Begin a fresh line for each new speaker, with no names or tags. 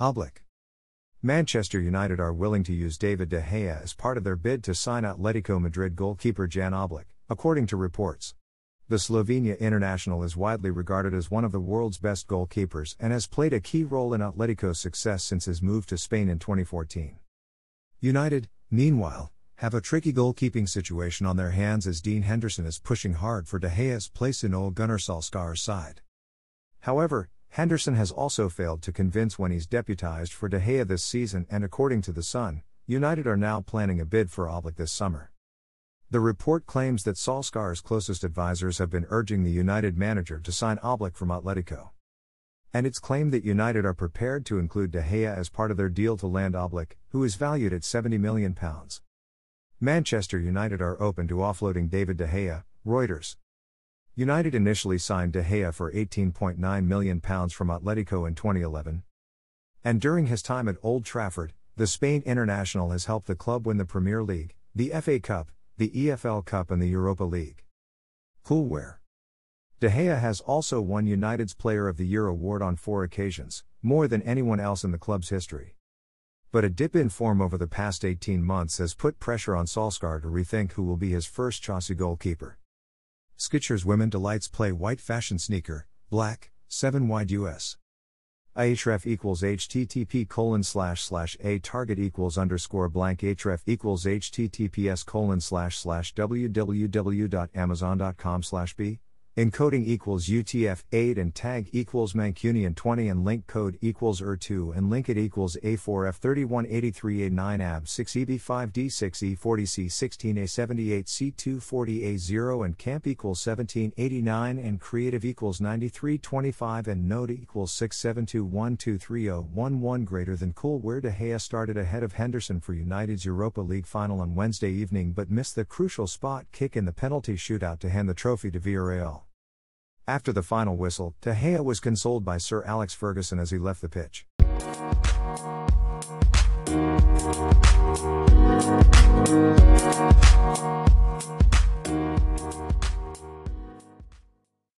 Oblak. Manchester United are willing to use David De Gea as part of their bid to sign Atletico Madrid goalkeeper Jan Oblak, according to reports. The Slovenia international is widely regarded as one of the world's best goalkeepers and has played a key role in Atletico's success since his move to Spain in 2014. United, meanwhile, have a tricky goalkeeping situation on their hands as Dean Henderson is pushing hard for De Gea's place in Ole Gunnar Solskjaer's side. However, Henderson has also failed to convince when he's deputized for De Gea this season, and according to The Sun, United are now planning a bid for Oblak this summer. The report claims that Solskjaer's closest advisors have been urging the United manager to sign Oblak from Atletico. And it's claimed that United are prepared to include De Gea as part of their deal to land Oblak, who is valued at £70 million. Manchester United are open to offloading David De Gea, Reuters. United initially signed De Gea for £18.9 million from Atletico in 2011. And during his time at Old Trafford, the Spain international has helped the club win the Premier League, the FA Cup, the EFL Cup, and the Europa League. Coolware De Gea has also won United's Player of the Year award on four occasions, more than anyone else in the club's history. But a dip in form over the past 18 months has put pressure on Solskjaer to rethink who will be his first Chelsea goalkeeper. Skechers Women D'Lites play white fashion sneaker, black, 7 wide US. Ahref equals http colon slash slash a target equals underscore blank href equals https colon slash slash www.amazon.com slash b Encoding equals UTF-8 and tag equals Mancunian 20 and link code equals ER2 and link it equals A4F3183A9AB6EB5D6E40C16A78C240A0 and camp equals 1789 and creative equals 9325 and node equals 672123011 greater than cool where De Gea started ahead of Henderson for United's Europa League final on Wednesday evening but missed the crucial spot kick in the penalty shootout to hand the trophy to Villarreal. After the final whistle, De Gea was consoled by Sir Alex Ferguson as he left the pitch.